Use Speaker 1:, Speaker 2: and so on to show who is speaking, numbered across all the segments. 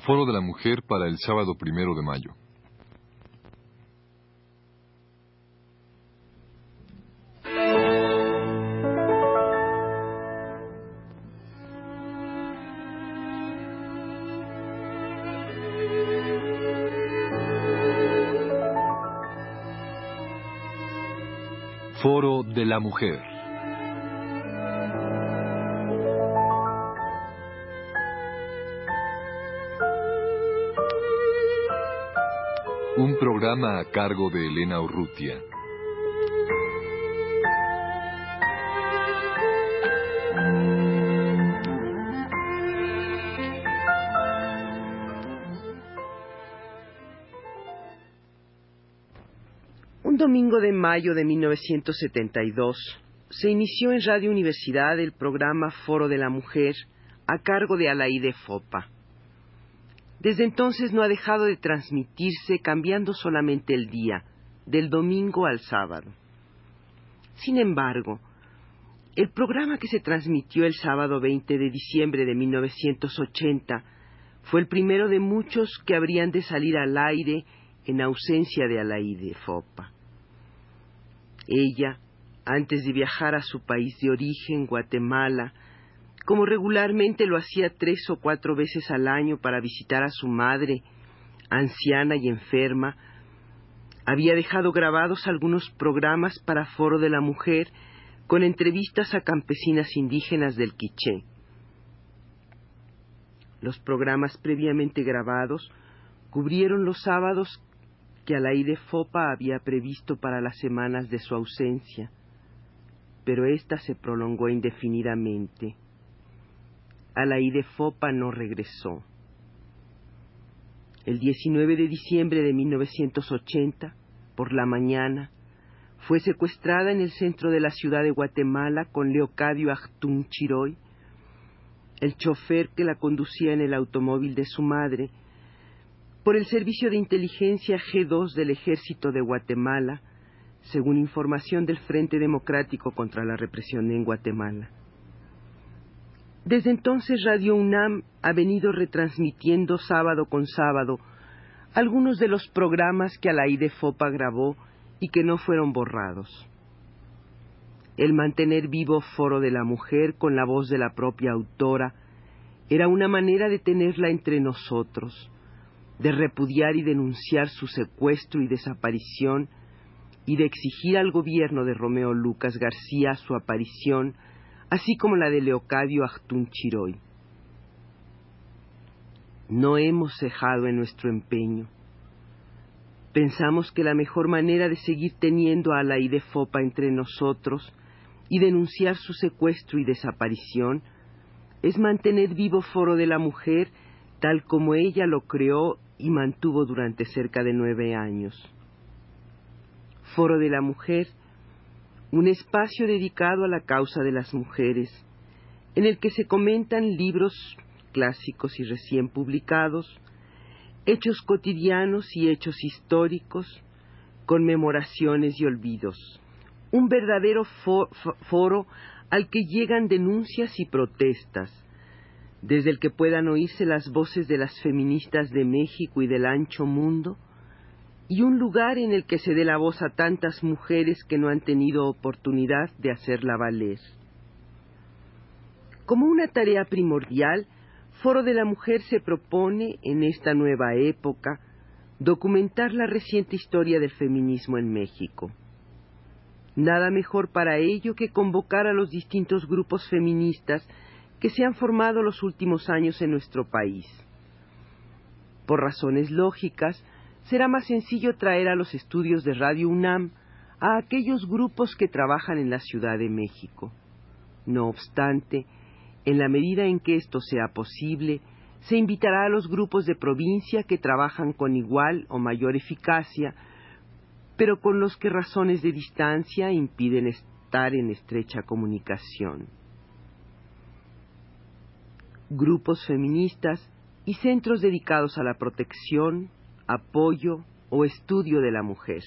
Speaker 1: Foro de la Mujer para el sábado primero de mayo. Foro de la Mujer. Un programa a cargo de Elena Urrutia.
Speaker 2: Un domingo de mayo de 1972 se inició en Radio Universidad el programa Foro de la Mujer a cargo de Alaide Fopa. Desde entonces no ha dejado de transmitirse cambiando solamente el día, del domingo al sábado. Sin embargo, el programa que se transmitió el sábado 20 de diciembre de 1980 fue el primero de muchos que habrían de salir al aire en ausencia de Alaide Fopa. Ella, antes de viajar a su país de origen, Guatemala, como regularmente lo hacía tres o cuatro veces al año para visitar a su madre, anciana y enferma, había dejado grabados algunos programas para Foro de la Mujer con entrevistas a campesinas indígenas del Quiché. Los programas previamente grabados cubrieron los sábados que Alaide Fopa había previsto para las semanas de su ausencia, pero ésta se prolongó indefinidamente. Alaide Fopa no regresó. El 19 de diciembre de 1980, por la mañana, fue secuestrada en el centro de la ciudad de Guatemala con Leocadio Achtun Chiroy, el chofer que la conducía en el automóvil de su madre, por el Servicio de Inteligencia G2 del Ejército de Guatemala, según información del Frente Democrático contra la Represión en Guatemala. Desde entonces Radio UNAM ha venido retransmitiendo sábado con sábado algunos de los programas que Alaide Fopa grabó y que no fueron borrados. El mantener vivo Foro de la Mujer con la voz de la propia autora era una manera de tenerla entre nosotros, de repudiar y denunciar su secuestro y desaparición y de exigir al gobierno de Romeo Lucas García su aparición, así como la de Leocadio Achtun Chiroy. No hemos cejado en nuestro empeño. Pensamos que la mejor manera de seguir teniendo a la Fopa entre nosotros y denunciar su secuestro y desaparición es mantener vivo Foro de la Mujer tal como ella lo creó y mantuvo durante cerca de nueve años. Foro de la Mujer, un espacio dedicado a la causa de las mujeres, en el que se comentan libros clásicos y recién publicados, hechos cotidianos y hechos históricos, conmemoraciones y olvidos. Un verdadero foro al que llegan denuncias y protestas, desde el que puedan oírse las voces de las feministas de México y del ancho mundo, y un lugar en el que se dé la voz a tantas mujeres que no han tenido oportunidad de hacerla valer. Como una tarea primordial, Foro de la Mujer se propone, en esta nueva época, documentar la reciente historia del feminismo en México. Nada mejor para ello que convocar a los distintos grupos feministas que se han formado los últimos años en nuestro país. Por razones lógicas, será más sencillo traer a los estudios de Radio UNAM a aquellos grupos que trabajan en la Ciudad de México. No obstante, en la medida en que esto sea posible, se invitará a los grupos de provincia que trabajan con igual o mayor eficacia, pero con los que razones de distancia impiden estar en estrecha comunicación. Grupos feministas y centros dedicados a la protección, apoyo o estudio de la mujer.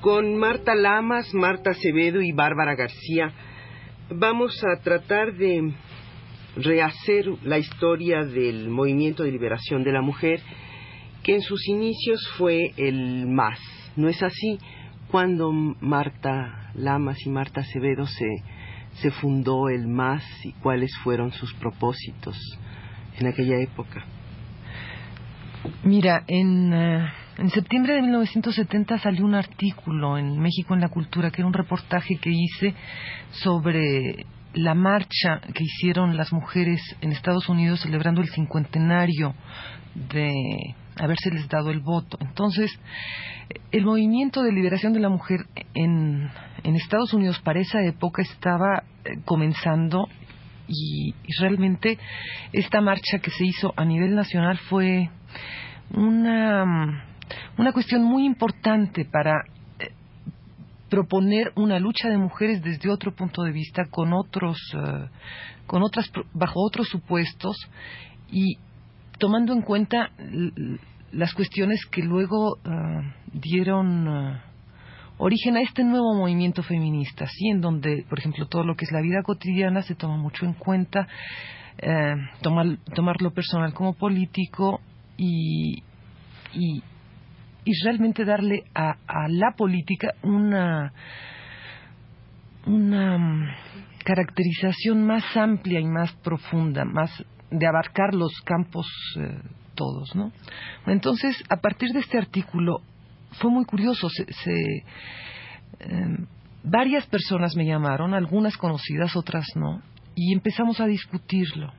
Speaker 2: Con Marta Lamas, Marta Acevedo y Bárbara García vamos a tratar de rehacer la historia del movimiento de liberación de la mujer, que en sus inicios fue el MAS. ¿No es así? Cuando Marta Lamas y Marta Acevedo se, se fundó el MAS y cuáles fueron sus propósitos en aquella época.
Speaker 3: Mira, en, eh, en septiembre de 1970 salió un artículo en México en la Cultura, que era un reportaje que hice sobre la marcha que hicieron las mujeres en Estados Unidos celebrando el cincuentenario de habérseles dado el voto. Entonces, el movimiento de liberación de la mujer en, en Estados Unidos para esa época estaba eh, comenzando y, realmente esta marcha que se hizo a nivel nacional fue una, una cuestión muy importante para proponer una lucha de mujeres desde otro punto de vista con otros eh, con otras bajo otros supuestos y tomando en cuenta las cuestiones que luego eh, dieron origen a este nuevo movimiento feminista, ¿sí? en donde, por ejemplo, todo lo que es la vida cotidiana se toma mucho en cuenta, eh, tomar, tomarlo personal como político y, y, realmente darle a, a, la política una, una mm, caracterización más amplia y más profunda, más de abarcar los campos eh, todos, ¿no? Entonces, a partir de este artículo, fue muy curioso. Se, em, varias personas me llamaron, algunas conocidas, otras no, y empezamos a discutirlo.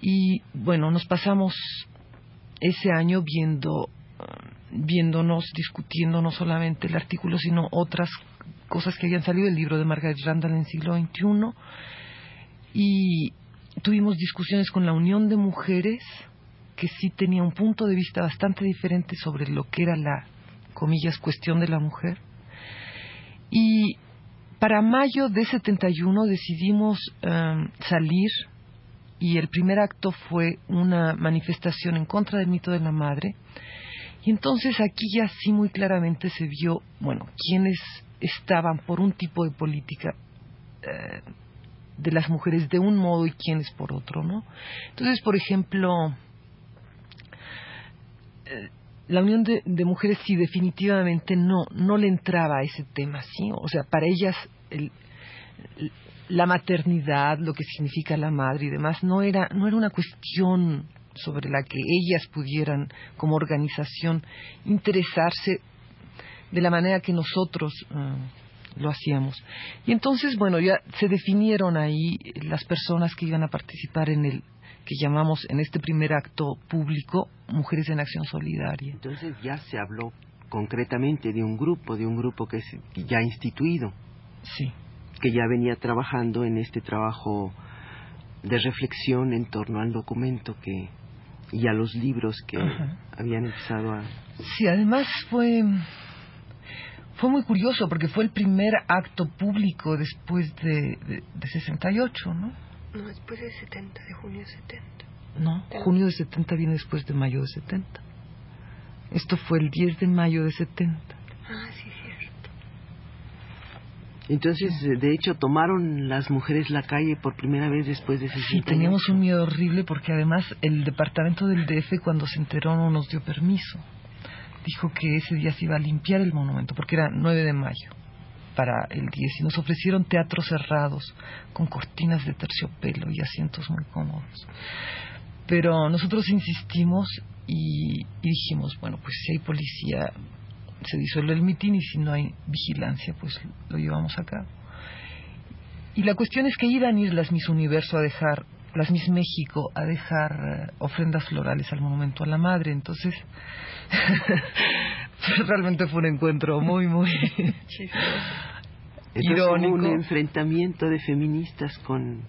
Speaker 3: Y bueno, nos pasamos ese año viendo, viéndonos, discutiendo no solamente el artículo, sino otras cosas que habían salido del libro de Margaret Randall en el siglo XXI. Y tuvimos discusiones con la Unión de Mujeres, que sí tenía un punto de vista bastante diferente sobre lo que era la, comillas, cuestión de la mujer. Y para mayo de 71 decidimos um, salir y el primer acto fue una manifestación en contra del mito de la madre. Y entonces aquí ya sí muy claramente se vio, bueno, quiénes estaban por un tipo de política eh, de las mujeres de un modo y quiénes por otro, ¿no? Entonces, por ejemplo, eh, la unión de, mujeres sí definitivamente no no le entraba a ese tema sí o sea para ellas la maternidad lo que significa la madre y demás no era no era una cuestión sobre la que ellas pudieran como organización interesarse de la manera que nosotros eh, lo hacíamos y entonces bueno ya se definieron ahí las personas que iban a participar en el que llamamos en este primer acto público Mujeres en Acción Solidaria.
Speaker 2: Entonces ya se habló concretamente de un grupo, de un grupo que es ya instituido.
Speaker 3: Sí.
Speaker 2: Que ya venía trabajando en este trabajo de reflexión en torno al documento que y a los libros que habían empezado a...
Speaker 3: Sí, además fue fue muy curioso porque fue el primer acto público después de, de, de 68, ¿no?
Speaker 4: No, después de 70, de junio de 70.
Speaker 3: No, junio de 70 viene después de mayo de 70. Esto fue el 10 de mayo de 70.
Speaker 4: Ah, sí, cierto.
Speaker 2: Entonces, de hecho, tomaron las mujeres la calle por primera vez después de 60
Speaker 3: Sí, teníamos un miedo horrible porque además el departamento del DF cuando se enteró no nos dio permiso. Dijo que ese día se iba a limpiar el monumento porque era 9 de mayo para el 10 y nos ofrecieron teatros cerrados con cortinas de terciopelo y asientos muy cómodos. Pero nosotros insistimos y, dijimos, bueno, pues si hay policía se disuelve el mitin y si no hay vigilancia, pues lo llevamos acá. Y la cuestión es que iban a ir las Miss Universo a dejar, las Miss México a dejar eh, ofrendas florales al monumento a la madre. Entonces, realmente fue un encuentro muy, muy irónico.
Speaker 2: un enfrentamiento de feministas con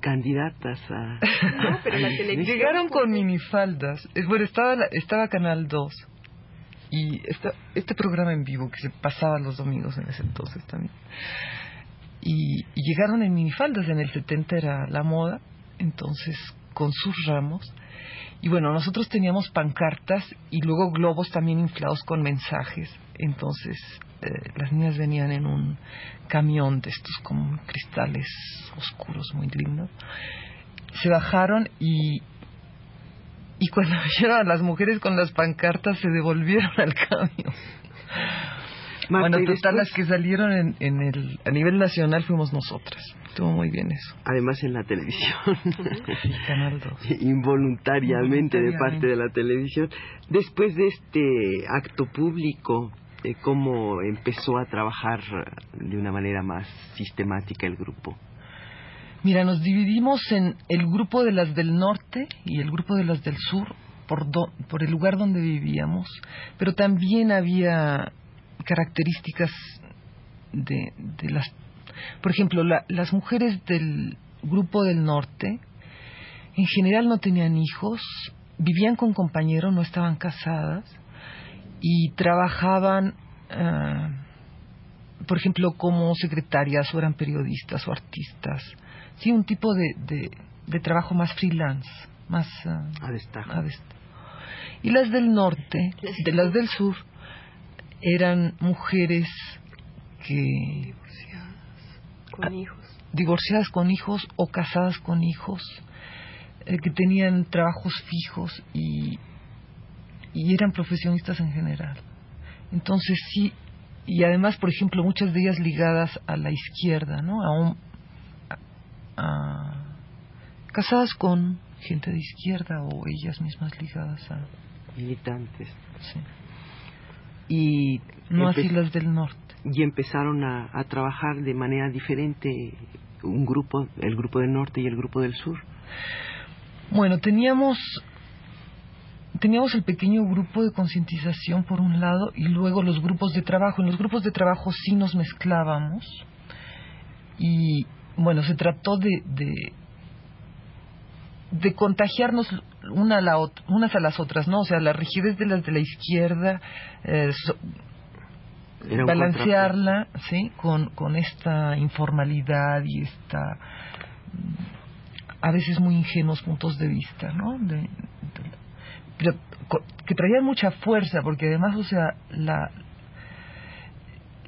Speaker 2: candidatas a...
Speaker 3: No, pero la Llegaron con minifaldas. Bueno, estaba, estaba Canal 2 y este programa en vivo que se pasaba los domingos en ese entonces también. Y, y, llegaron en minifaldas, en el 70 era la moda, entonces con sus ramos Y bueno, nosotros teníamos pancartas y luego globos también inflados con mensajes. Entonces, eh, las niñas venían en un camión de estos con cristales oscuros muy lindos. Se bajaron y, y cuando vieron a las mujeres con las pancartas se devolvieron al camión.
Speaker 2: Marta,
Speaker 3: bueno, total, las que salieron en, en el, a nivel nacional fuimos nosotras. Estuvo muy bien eso.
Speaker 2: además en la televisión,
Speaker 3: Sí, Canal 2.
Speaker 2: involuntariamente de
Speaker 3: Involuntariamente.
Speaker 2: parte de la televisión. Después de este acto público, eh, ¿cómo empezó a trabajar de una manera más sistemática el grupo?
Speaker 3: Mira, nos dividimos en el grupo de las del norte y el grupo de las del sur por, do- por el lugar donde vivíamos, pero también había características de, de las... Por ejemplo, la- las mujeres del grupo del norte en general no tenían hijos, vivían con compañeros, no estaban casadas y trabajaban, ah, por ejemplo, como secretarias o eran periodistas o artistas. Sí, un tipo de, de, de trabajo más freelance, más ah,
Speaker 2: A destajo.
Speaker 3: a Y las del norte, de las del sur, eran mujeres que
Speaker 4: Divorciadas, con hijos.
Speaker 3: divorciadas con hijos o casadas con hijos, eh, que tenían trabajos fijos y, y eran profesionistas en general. Entonces sí, y además, por ejemplo, muchas de ellas ligadas a la izquierda, ¿no? A un, a- casadas con gente de izquierda o ellas mismas ligadas a...
Speaker 2: Militantes.
Speaker 3: sí.
Speaker 2: Y,
Speaker 3: No así las del norte.
Speaker 2: y empezaron a, a trabajar de manera diferente un grupo, el grupo del norte y el grupo del sur.
Speaker 3: Bueno, teníamos teníamos el pequeño grupo de concientización por un lado y luego los grupos de trabajo. En los grupos de trabajo sí nos mezclábamos y bueno, se trató de de, de contagiarnos una a la unas a las otras, ¿no? O sea, la rigidez de las de la izquierda, eh, so- balancearla, ¿sí? Con, con esta informalidad y esta a veces muy ingenuos puntos de vista, ¿no? De- de- pero que traían mucha fuerza, porque además, o sea, la,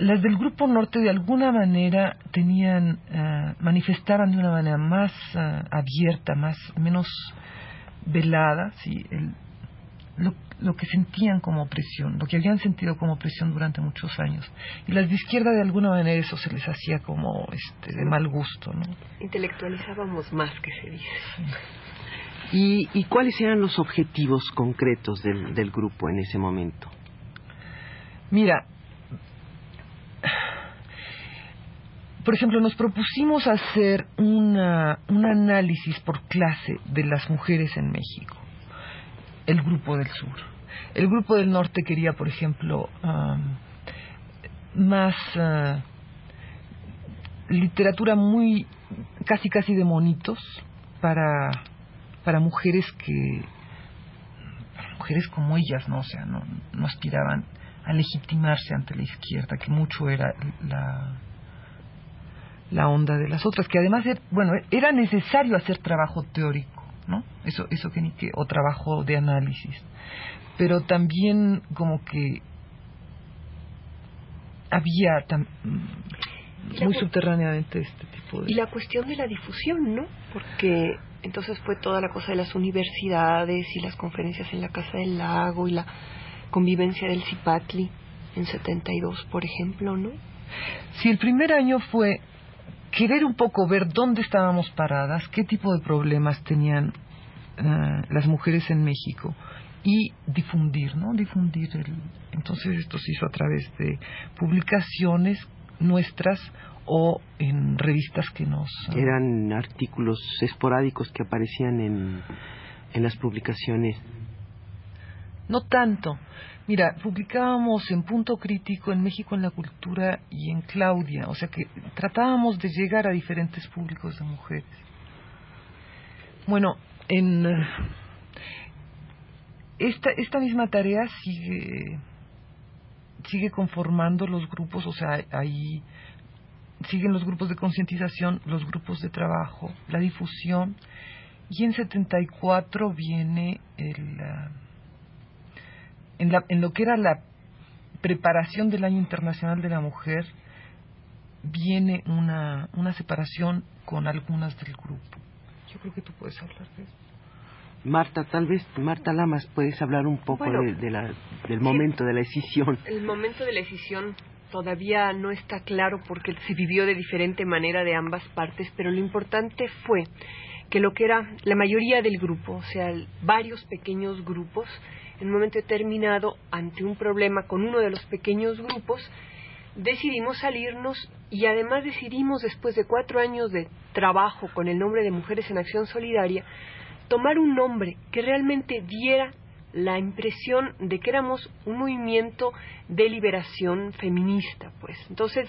Speaker 3: las del grupo norte de alguna manera tenían, eh, manifestaban de una manera más eh, abierta, más, menos velada, ¿sí? El- lo, lo que sentían como opresión, lo que habían sentido como opresión durante muchos años. Y las de izquierda de alguna manera eso se les hacía como este, de mal gusto, ¿no?
Speaker 4: Intelectualizábamos más que se dice.
Speaker 2: ¿Y, y cuáles eran los objetivos concretos del, del grupo en ese momento?
Speaker 3: Mira, por ejemplo, nos propusimos hacer una, un análisis por clase de las mujeres en México, el grupo del sur. El grupo del norte quería, por ejemplo, más ah, literatura muy, casi casi de monitos para, para mujeres que, mujeres como ellas, ¿no? O sea, no, no aspiraban a legitimarse ante la izquierda, que mucho era la, la onda de las otras, que además, bueno, era necesario hacer trabajo teórico, ¿no? Eso, eso que ni que, o trabajo de análisis, pero también como que había tam-
Speaker 4: la
Speaker 3: muy subterráneamente este tipo de...
Speaker 4: Y la cuestión de la difusión, ¿no? Porque entonces fue toda la cosa de las universidades y las conferencias en la Casa del Lago y la convivencia del Cipatli en 72, por ejemplo, ¿no?
Speaker 3: Si el primer año fue querer un poco ver dónde estábamos paradas, qué tipo de problemas tenían eh, las mujeres en México y difundir, ¿no? Difundir el... Entonces esto se hizo a través de publicaciones nuestras o en revistas que nos... ah,
Speaker 2: Eran artículos esporádicos que aparecían en, en las publicaciones.
Speaker 3: No tanto. Mira, publicábamos en Punto Crítico, en México en la Cultura y en Claudia, o sea que tratábamos de llegar a diferentes públicos de mujeres. Bueno, en eh, esta, esta misma tarea sigue sigue conformando los grupos, o sea, ahí siguen los grupos de concientización, los grupos de trabajo, la difusión Y en 74 viene el, ah, en, la, en lo que era la preparación del Año Internacional de la Mujer, viene una, una separación con algunas del grupo. Yo creo que tú puedes hablar de eso.
Speaker 2: Marta, tal vez, Marta Lamas, puedes hablar un poco de, la, del momento de la decisión.
Speaker 4: El momento de la decisión todavía no está claro porque se vivió de diferente manera de ambas partes, pero lo importante fue que lo que era la mayoría del grupo, o sea, varios pequeños grupos, en un momento determinado, ante un problema con uno de los pequeños grupos, decidimos salirnos y además decidimos, después de cuatro años de trabajo con el nombre de Mujeres en Acción Solidaria, tomar un nombre que realmente diera la impresión de que éramos un movimiento de liberación feminista, pues. Entonces,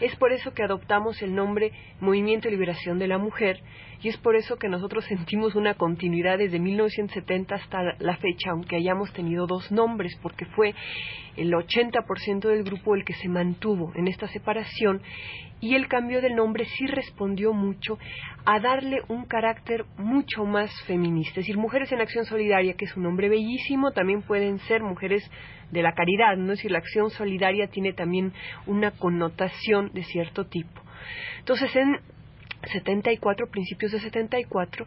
Speaker 4: es por eso que adoptamos el nombre Movimiento de Liberación de la Mujer y es por eso que nosotros sentimos una continuidad desde 1970 hasta la fecha, aunque hayamos tenido dos nombres, porque fue el 80% del grupo el que se mantuvo en esta separación y el cambio del nombre sí respondió mucho a darle un carácter mucho más feminista. Es decir, Mujeres en Acción Solidaria, que es un nombre bellísimo, también pueden ser mujeres de la caridad, ¿no? Es decir, la acción solidaria tiene también una connotación de cierto tipo. Entonces, en 74, principios de 74,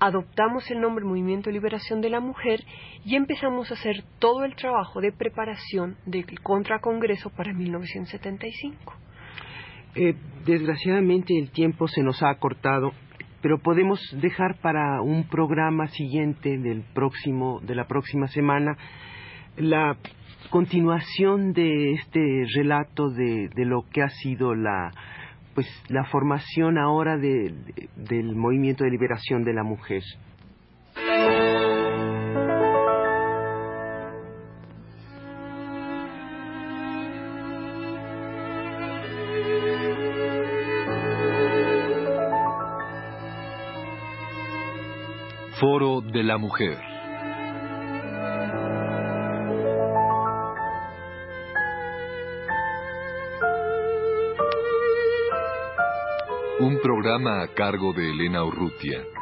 Speaker 4: adoptamos el nombre Movimiento de Liberación de la Mujer y empezamos a hacer todo el trabajo de preparación del contracongreso para 1975.
Speaker 2: Eh, desgraciadamente el tiempo se nos ha acortado, pero podemos dejar para un programa siguiente del próximo, de la próxima semana la continuación de este relato de, de lo que ha sido la pues la formación ahora de, del movimiento de liberación de la mujer.
Speaker 1: Foro de la Mujer. Un programa a cargo de Elena Urrutia.